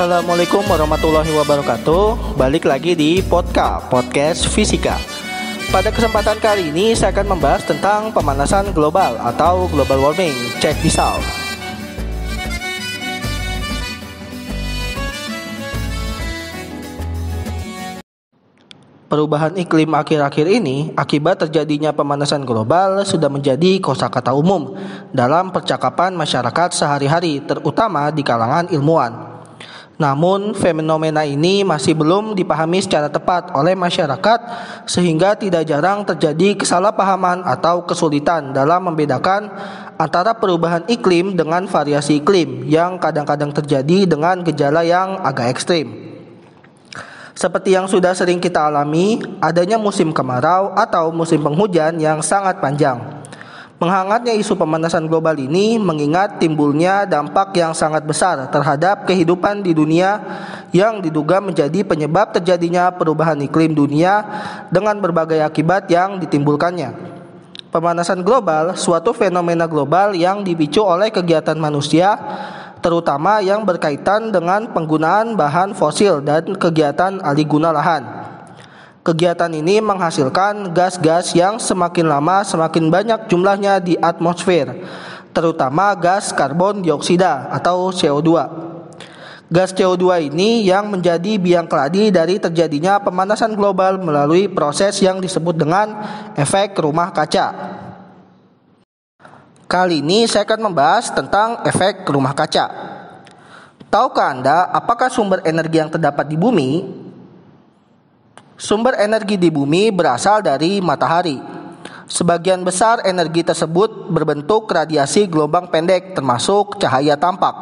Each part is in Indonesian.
Assalamualaikum warahmatullahi wabarakatuh. Balik lagi di Podka, Podcast Fisika. Pada kesempatan kali ini saya akan membahas tentang pemanasan global atau global warming. Check this out. Perubahan iklim akhir-akhir ini akibat terjadinya pemanasan global sudah menjadi kosakata umum dalam percakapan masyarakat sehari-hari, terutama di kalangan ilmuwan. Namun, fenomena ini masih belum dipahami secara tepat oleh masyarakat, sehingga tidak jarang terjadi kesalahpahaman atau kesulitan dalam membedakan antara perubahan iklim dengan variasi iklim yang kadang-kadang terjadi dengan gejala yang agak ekstrim. Seperti yang sudah sering kita alami, adanya musim kemarau atau musim penghujan yang sangat panjang. Menghangatnya isu pemanasan global ini mengingat timbulnya dampak yang sangat besar terhadap kehidupan di dunia yang diduga menjadi penyebab terjadinya perubahan iklim dunia dengan berbagai akibat yang ditimbulkannya. Pemanasan global suatu fenomena global yang dipicu oleh kegiatan manusia terutama yang berkaitan dengan penggunaan bahan fosil dan kegiatan alih guna lahan. Kegiatan ini menghasilkan gas-gas yang semakin lama semakin banyak jumlahnya di atmosfer, terutama gas karbon dioksida atau CO2. Gas CO2 ini yang menjadi biang keladi dari terjadinya pemanasan global melalui proses yang disebut dengan efek rumah kaca. Kali ini saya akan membahas tentang efek rumah kaca. Tahukah Anda apakah sumber energi yang terdapat di bumi Sumber energi di bumi berasal dari matahari. Sebagian besar energi tersebut berbentuk radiasi gelombang pendek termasuk cahaya tampak.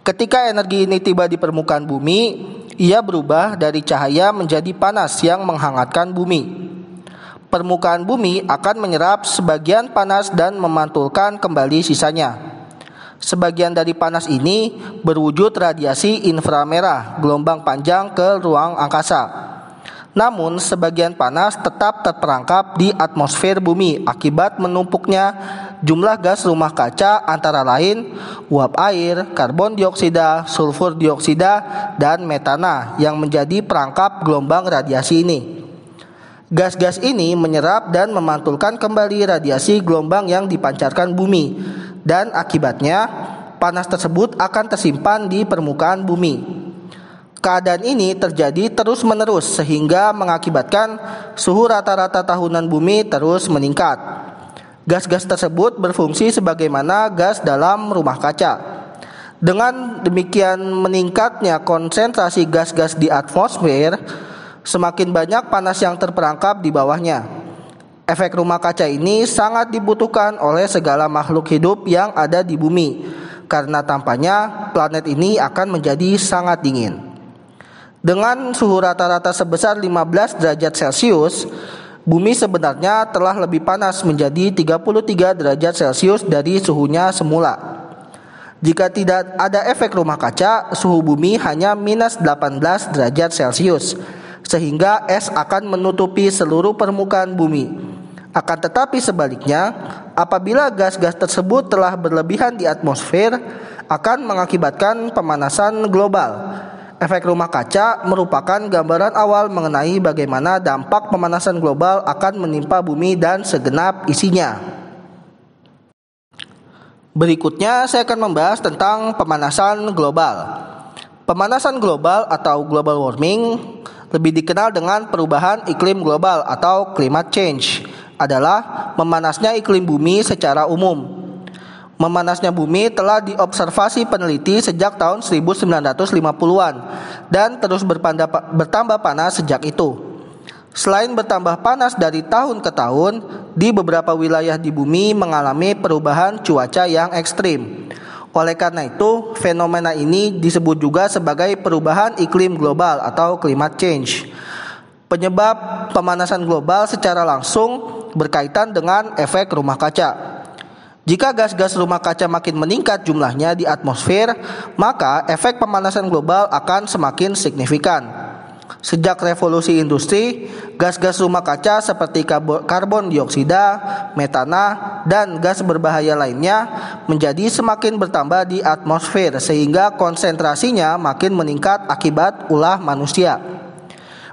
Ketika energi ini tiba di permukaan bumi, ia berubah dari cahaya menjadi panas yang menghangatkan bumi. Permukaan bumi akan menyerap sebagian panas dan memantulkan kembali sisanya. Sebagian dari panas ini berwujud radiasi inframerah, gelombang panjang ke ruang angkasa. Namun sebagian panas tetap terperangkap di atmosfer bumi akibat menumpuknya jumlah gas rumah kaca antara lain uap air, karbon dioksida, sulfur dioksida, dan metana yang menjadi perangkap gelombang radiasi ini. Gas-gas ini menyerap dan memantulkan kembali radiasi gelombang yang dipancarkan bumi dan akibatnya panas tersebut akan tersimpan di permukaan bumi. Keadaan ini terjadi terus-menerus sehingga mengakibatkan suhu rata-rata tahunan bumi terus meningkat. Gas-gas tersebut berfungsi sebagaimana gas dalam rumah kaca. Dengan demikian meningkatnya konsentrasi gas-gas di atmosfer, semakin banyak panas yang terperangkap di bawahnya. Efek rumah kaca ini sangat dibutuhkan oleh segala makhluk hidup yang ada di bumi, karena tampaknya planet ini akan menjadi sangat dingin. Dengan suhu rata-rata sebesar 15 derajat Celcius, bumi sebenarnya telah lebih panas menjadi 33 derajat Celcius dari suhunya semula. Jika tidak ada efek rumah kaca, suhu bumi hanya minus 18 derajat Celcius, sehingga es akan menutupi seluruh permukaan bumi. Akan tetapi sebaliknya, apabila gas-gas tersebut telah berlebihan di atmosfer, akan mengakibatkan pemanasan global Efek rumah kaca merupakan gambaran awal mengenai bagaimana dampak pemanasan global akan menimpa bumi dan segenap isinya. Berikutnya saya akan membahas tentang pemanasan global. Pemanasan global atau global warming lebih dikenal dengan perubahan iklim global atau climate change adalah memanasnya iklim bumi secara umum Memanasnya bumi telah diobservasi peneliti sejak tahun 1950-an dan terus bertambah panas sejak itu. Selain bertambah panas dari tahun ke tahun, di beberapa wilayah di bumi mengalami perubahan cuaca yang ekstrim. Oleh karena itu, fenomena ini disebut juga sebagai perubahan iklim global atau climate change. Penyebab pemanasan global secara langsung berkaitan dengan efek rumah kaca. Jika gas-gas rumah kaca makin meningkat jumlahnya di atmosfer, maka efek pemanasan global akan semakin signifikan. Sejak revolusi industri, gas-gas rumah kaca seperti karbon dioksida, metana, dan gas berbahaya lainnya menjadi semakin bertambah di atmosfer sehingga konsentrasinya makin meningkat akibat ulah manusia.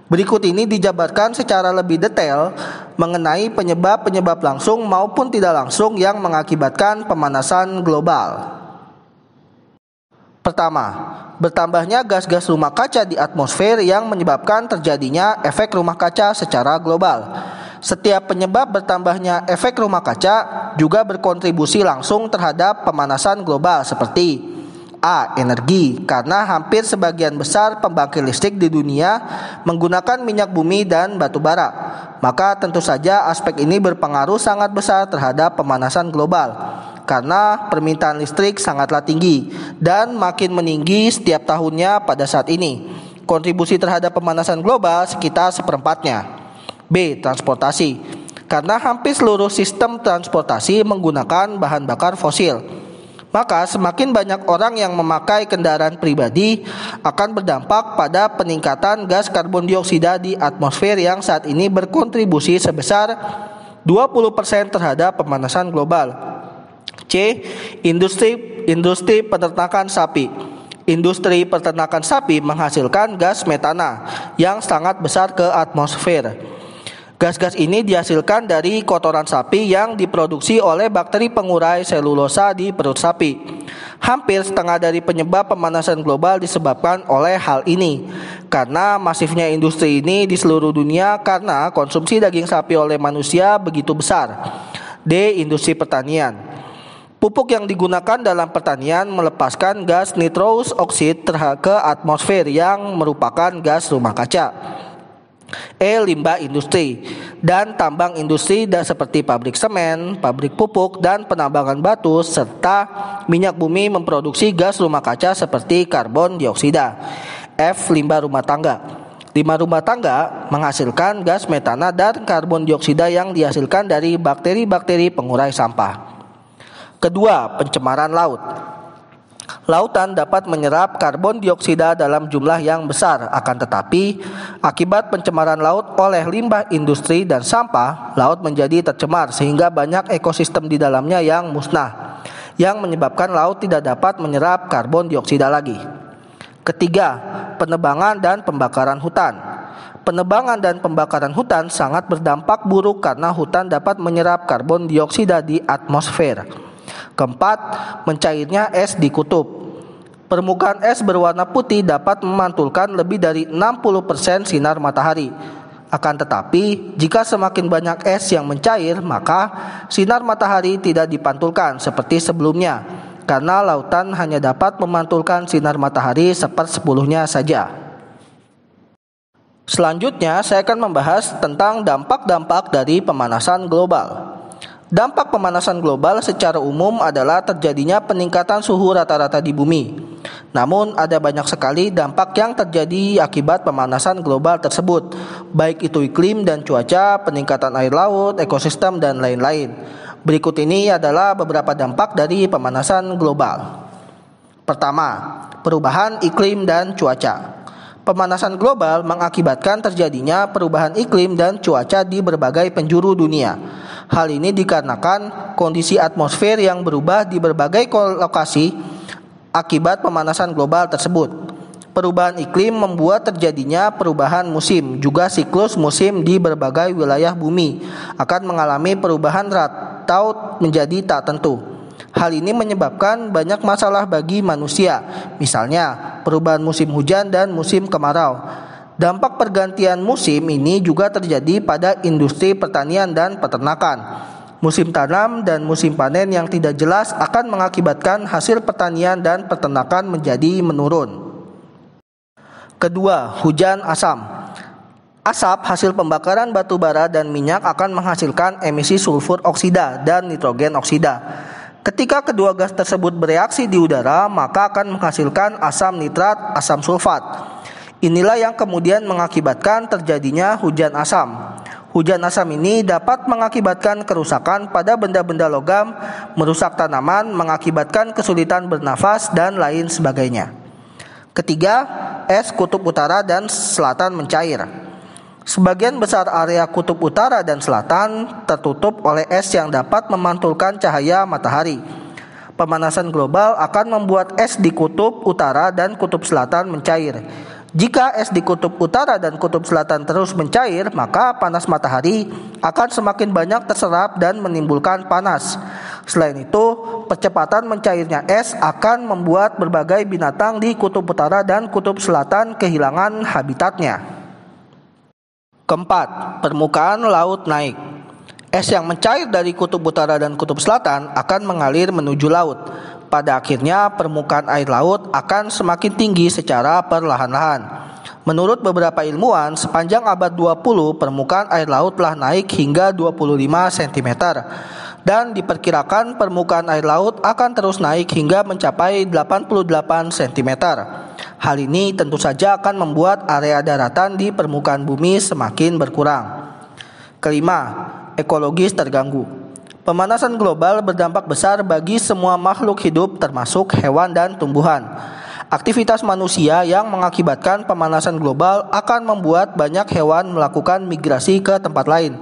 Berikut ini dijabarkan secara lebih detail mengenai penyebab-penyebab langsung maupun tidak langsung yang mengakibatkan pemanasan global. Pertama, bertambahnya gas-gas rumah kaca di atmosfer yang menyebabkan terjadinya efek rumah kaca secara global. Setiap penyebab bertambahnya efek rumah kaca juga berkontribusi langsung terhadap pemanasan global seperti A. Energi Karena hampir sebagian besar pembangkit listrik di dunia menggunakan minyak bumi dan batu bara Maka tentu saja aspek ini berpengaruh sangat besar terhadap pemanasan global karena permintaan listrik sangatlah tinggi dan makin meninggi setiap tahunnya pada saat ini. Kontribusi terhadap pemanasan global sekitar seperempatnya. B. Transportasi Karena hampir seluruh sistem transportasi menggunakan bahan bakar fosil. Maka semakin banyak orang yang memakai kendaraan pribadi akan berdampak pada peningkatan gas karbon dioksida di atmosfer yang saat ini berkontribusi sebesar 20% terhadap pemanasan global. C. Industri industri peternakan sapi. Industri peternakan sapi menghasilkan gas metana yang sangat besar ke atmosfer. Gas-gas ini dihasilkan dari kotoran sapi yang diproduksi oleh bakteri pengurai selulosa di perut sapi. Hampir setengah dari penyebab pemanasan global disebabkan oleh hal ini. Karena masifnya industri ini di seluruh dunia karena konsumsi daging sapi oleh manusia begitu besar. D. Industri pertanian. Pupuk yang digunakan dalam pertanian melepaskan gas nitrous oxide ke atmosfer yang merupakan gas rumah kaca. E. Limbah industri dan tambang industri dan seperti pabrik semen, pabrik pupuk, dan penambangan batu serta minyak bumi memproduksi gas rumah kaca seperti karbon dioksida. F. Limbah rumah tangga. Limbah rumah tangga menghasilkan gas metana dan karbon dioksida yang dihasilkan dari bakteri-bakteri pengurai sampah. Kedua, pencemaran laut. Lautan dapat menyerap karbon dioksida dalam jumlah yang besar, akan tetapi akibat pencemaran laut oleh limbah industri dan sampah, laut menjadi tercemar sehingga banyak ekosistem di dalamnya yang musnah, yang menyebabkan laut tidak dapat menyerap karbon dioksida lagi. Ketiga, penebangan dan pembakaran hutan. Penebangan dan pembakaran hutan sangat berdampak buruk karena hutan dapat menyerap karbon dioksida di atmosfer. Keempat, mencairnya es di kutub. Permukaan es berwarna putih dapat memantulkan lebih dari 60% sinar matahari. Akan tetapi, jika semakin banyak es yang mencair, maka sinar matahari tidak dipantulkan seperti sebelumnya, karena lautan hanya dapat memantulkan sinar matahari sepersepuluhnya saja. Selanjutnya, saya akan membahas tentang dampak-dampak dari pemanasan global. Dampak pemanasan global secara umum adalah terjadinya peningkatan suhu rata-rata di bumi. Namun ada banyak sekali dampak yang terjadi akibat pemanasan global tersebut, baik itu iklim dan cuaca, peningkatan air laut, ekosistem dan lain-lain. Berikut ini adalah beberapa dampak dari pemanasan global. Pertama, perubahan iklim dan cuaca. Pemanasan global mengakibatkan terjadinya perubahan iklim dan cuaca di berbagai penjuru dunia. Hal ini dikarenakan kondisi atmosfer yang berubah di berbagai lokasi akibat pemanasan global tersebut. Perubahan iklim membuat terjadinya perubahan musim, juga siklus musim di berbagai wilayah bumi akan mengalami perubahan atau menjadi tak tentu. Hal ini menyebabkan banyak masalah bagi manusia, misalnya perubahan musim hujan dan musim kemarau. Dampak pergantian musim ini juga terjadi pada industri pertanian dan peternakan. Musim tanam dan musim panen yang tidak jelas akan mengakibatkan hasil pertanian dan peternakan menjadi menurun. Kedua, hujan asam. Asap hasil pembakaran batu bara dan minyak akan menghasilkan emisi sulfur oksida dan nitrogen oksida. Ketika kedua gas tersebut bereaksi di udara, maka akan menghasilkan asam nitrat, asam sulfat. Inilah yang kemudian mengakibatkan terjadinya hujan asam. Hujan asam ini dapat mengakibatkan kerusakan pada benda-benda logam, merusak tanaman, mengakibatkan kesulitan bernafas, dan lain sebagainya. Ketiga, es kutub utara dan selatan mencair. Sebagian besar area kutub utara dan selatan tertutup oleh es yang dapat memantulkan cahaya matahari. Pemanasan global akan membuat es di kutub utara dan kutub selatan mencair. Jika es di kutub utara dan kutub selatan terus mencair, maka panas matahari akan semakin banyak terserap dan menimbulkan panas. Selain itu, percepatan mencairnya es akan membuat berbagai binatang di kutub utara dan kutub selatan kehilangan habitatnya. Keempat, permukaan laut naik. Es yang mencair dari kutub utara dan kutub selatan akan mengalir menuju laut. Pada akhirnya, permukaan air laut akan semakin tinggi secara perlahan-lahan. Menurut beberapa ilmuwan, sepanjang abad 20 permukaan air laut telah naik hingga 25 cm dan diperkirakan permukaan air laut akan terus naik hingga mencapai 88 cm. Hal ini tentu saja akan membuat area daratan di permukaan bumi semakin berkurang. Kelima, ekologis terganggu. Pemanasan global berdampak besar bagi semua makhluk hidup termasuk hewan dan tumbuhan. Aktivitas manusia yang mengakibatkan pemanasan global akan membuat banyak hewan melakukan migrasi ke tempat lain.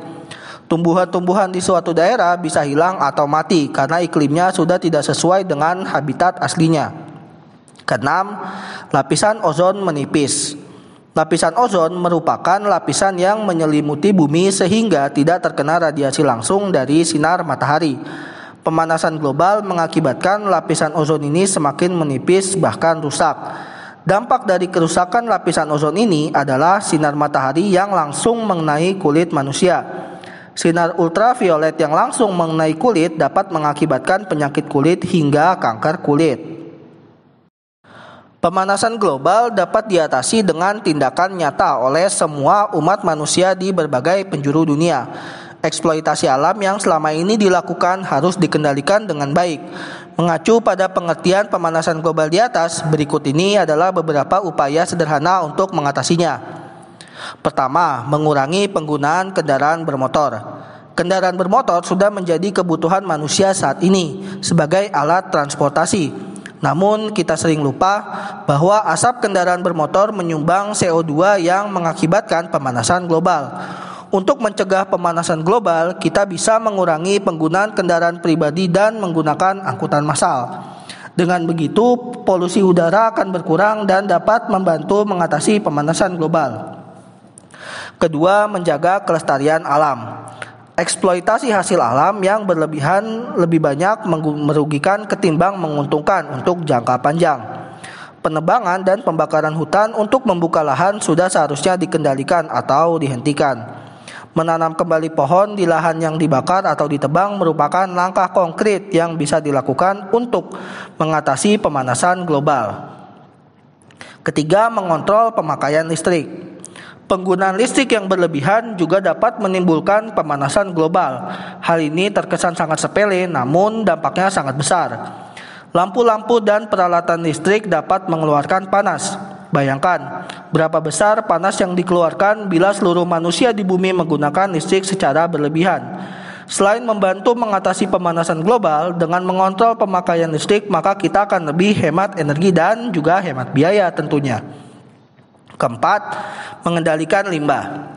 Tumbuhan-tumbuhan di suatu daerah bisa hilang atau mati karena iklimnya sudah tidak sesuai dengan habitat aslinya. Keenam, lapisan ozon menipis. Lapisan ozon merupakan lapisan yang menyelimuti bumi sehingga tidak terkena radiasi langsung dari sinar matahari. Pemanasan global mengakibatkan lapisan ozon ini semakin menipis bahkan rusak. Dampak dari kerusakan lapisan ozon ini adalah sinar matahari yang langsung mengenai kulit manusia. Sinar ultraviolet yang langsung mengenai kulit dapat mengakibatkan penyakit kulit hingga kanker kulit. Pemanasan global dapat diatasi dengan tindakan nyata oleh semua umat manusia di berbagai penjuru dunia. Eksploitasi alam yang selama ini dilakukan harus dikendalikan dengan baik. Mengacu pada pengertian pemanasan global di atas, berikut ini adalah beberapa upaya sederhana untuk mengatasinya. Pertama, mengurangi penggunaan kendaraan bermotor. Kendaraan bermotor sudah menjadi kebutuhan manusia saat ini sebagai alat transportasi namun kita sering lupa bahwa asap kendaraan bermotor menyumbang CO2 yang mengakibatkan pemanasan global. Untuk mencegah pemanasan global, kita bisa mengurangi penggunaan kendaraan pribadi dan menggunakan angkutan massal. Dengan begitu, polusi udara akan berkurang dan dapat membantu mengatasi pemanasan global. Kedua, menjaga kelestarian alam. Eksploitasi hasil alam yang berlebihan lebih banyak merugikan ketimbang menguntungkan untuk jangka panjang. Penebangan dan pembakaran hutan untuk membuka lahan sudah seharusnya dikendalikan atau dihentikan. Menanam kembali pohon di lahan yang dibakar atau ditebang merupakan langkah konkret yang bisa dilakukan untuk mengatasi pemanasan global. Ketiga, mengontrol pemakaian listrik. Penggunaan listrik yang berlebihan juga dapat menimbulkan pemanasan global. Hal ini terkesan sangat sepele, namun dampaknya sangat besar. Lampu-lampu dan peralatan listrik dapat mengeluarkan panas. Bayangkan berapa besar panas yang dikeluarkan bila seluruh manusia di bumi menggunakan listrik secara berlebihan. Selain membantu mengatasi pemanasan global dengan mengontrol pemakaian listrik, maka kita akan lebih hemat energi dan juga hemat biaya tentunya. Keempat, mengendalikan limbah.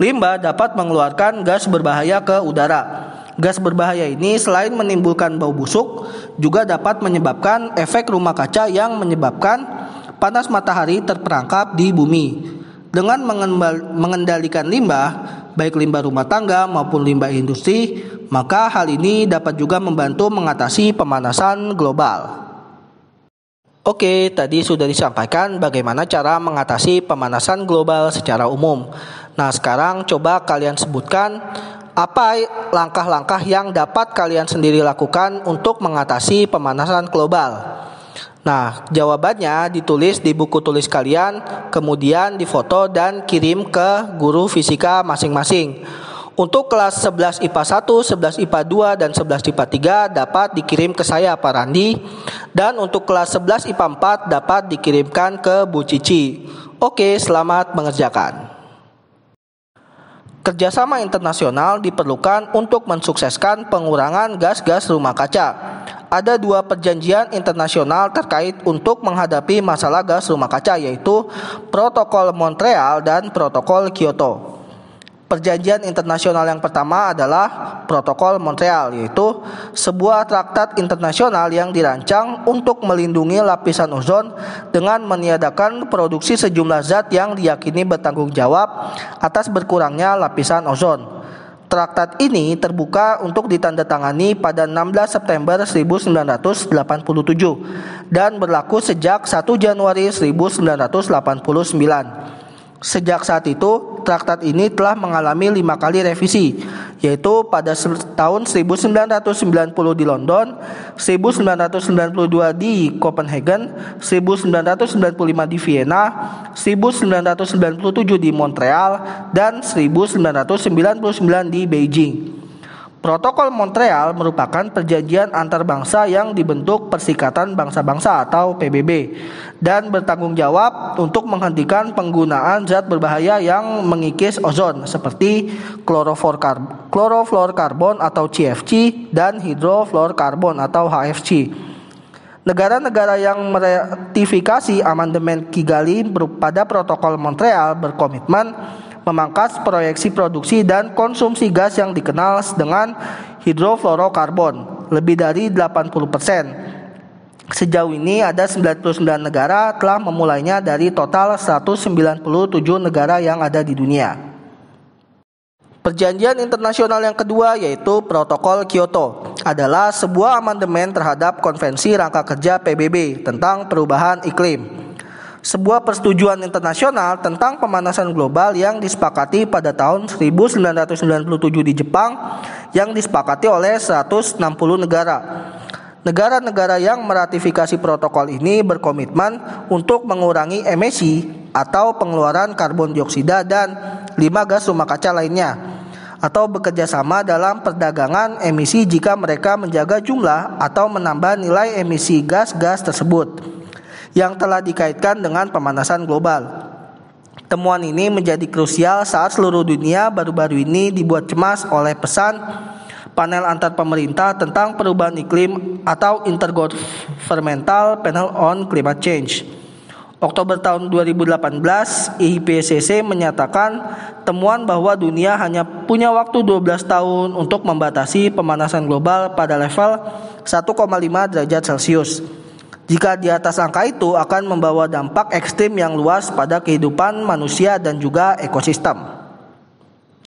Limbah dapat mengeluarkan gas berbahaya ke udara. Gas berbahaya ini selain menimbulkan bau busuk, juga dapat menyebabkan efek rumah kaca yang menyebabkan panas matahari terperangkap di bumi. Dengan mengendalikan limbah, baik limbah rumah tangga maupun limbah industri, maka hal ini dapat juga membantu mengatasi pemanasan global. Oke, tadi sudah disampaikan bagaimana cara mengatasi pemanasan global secara umum. Nah, sekarang coba kalian sebutkan apa langkah-langkah yang dapat kalian sendiri lakukan untuk mengatasi pemanasan global. Nah, jawabannya ditulis di buku tulis kalian, kemudian difoto dan kirim ke guru fisika masing-masing. Untuk kelas 11 IPA 1, 11 IPA 2, dan 11 IPA 3 dapat dikirim ke saya Pak Randi. Dan untuk kelas 11 IPA 4 dapat dikirimkan ke Bu Cici. Oke, selamat mengerjakan. Kerjasama internasional diperlukan untuk mensukseskan pengurangan gas-gas rumah kaca. ada dua perjanjian internasional terkait untuk menghadapi masalah gas rumah kaca yaitu Protokol Montreal dan Protokol Kyoto. Perjanjian internasional yang pertama adalah Protokol Montreal, yaitu sebuah traktat internasional yang dirancang untuk melindungi lapisan ozon dengan meniadakan produksi sejumlah zat yang diyakini bertanggung jawab atas berkurangnya lapisan ozon. Traktat ini terbuka untuk ditandatangani pada 16 September 1987 dan berlaku sejak 1 Januari 1989. Sejak saat itu, traktat ini telah mengalami lima kali revisi, yaitu pada tahun 1990 di London, 1992 di Copenhagen, 1995 di Vienna, 1997 di Montreal, dan 1999 di Beijing. Protokol Montreal merupakan perjanjian antar bangsa yang dibentuk Persikatan Bangsa-Bangsa atau PBB dan bertanggung jawab untuk menghentikan penggunaan zat berbahaya yang mengikis ozon seperti klorofluorkarbon atau CFC dan hidrofluorkarbon atau HFC. Negara-negara yang meratifikasi amandemen Kigali pada Protokol Montreal berkomitmen memangkas proyeksi produksi dan konsumsi gas yang dikenal dengan hidrofluorokarbon lebih dari 80 persen. Sejauh ini ada 99 negara telah memulainya dari total 197 negara yang ada di dunia. Perjanjian internasional yang kedua yaitu Protokol Kyoto adalah sebuah amandemen terhadap Konvensi Rangka Kerja PBB tentang perubahan iklim sebuah persetujuan internasional tentang pemanasan global yang disepakati pada tahun 1997 di Jepang yang disepakati oleh 160 negara. Negara-negara yang meratifikasi protokol ini berkomitmen untuk mengurangi emisi atau pengeluaran karbon dioksida dan lima gas rumah kaca lainnya atau bekerja sama dalam perdagangan emisi jika mereka menjaga jumlah atau menambah nilai emisi gas-gas tersebut yang telah dikaitkan dengan pemanasan global. Temuan ini menjadi krusial saat seluruh dunia baru-baru ini dibuat cemas oleh pesan panel antar pemerintah tentang perubahan iklim atau Intergovernmental Panel on Climate Change. Oktober tahun 2018, IPCC menyatakan temuan bahwa dunia hanya punya waktu 12 tahun untuk membatasi pemanasan global pada level 1,5 derajat Celcius. Jika di atas angka itu akan membawa dampak ekstrim yang luas pada kehidupan manusia dan juga ekosistem.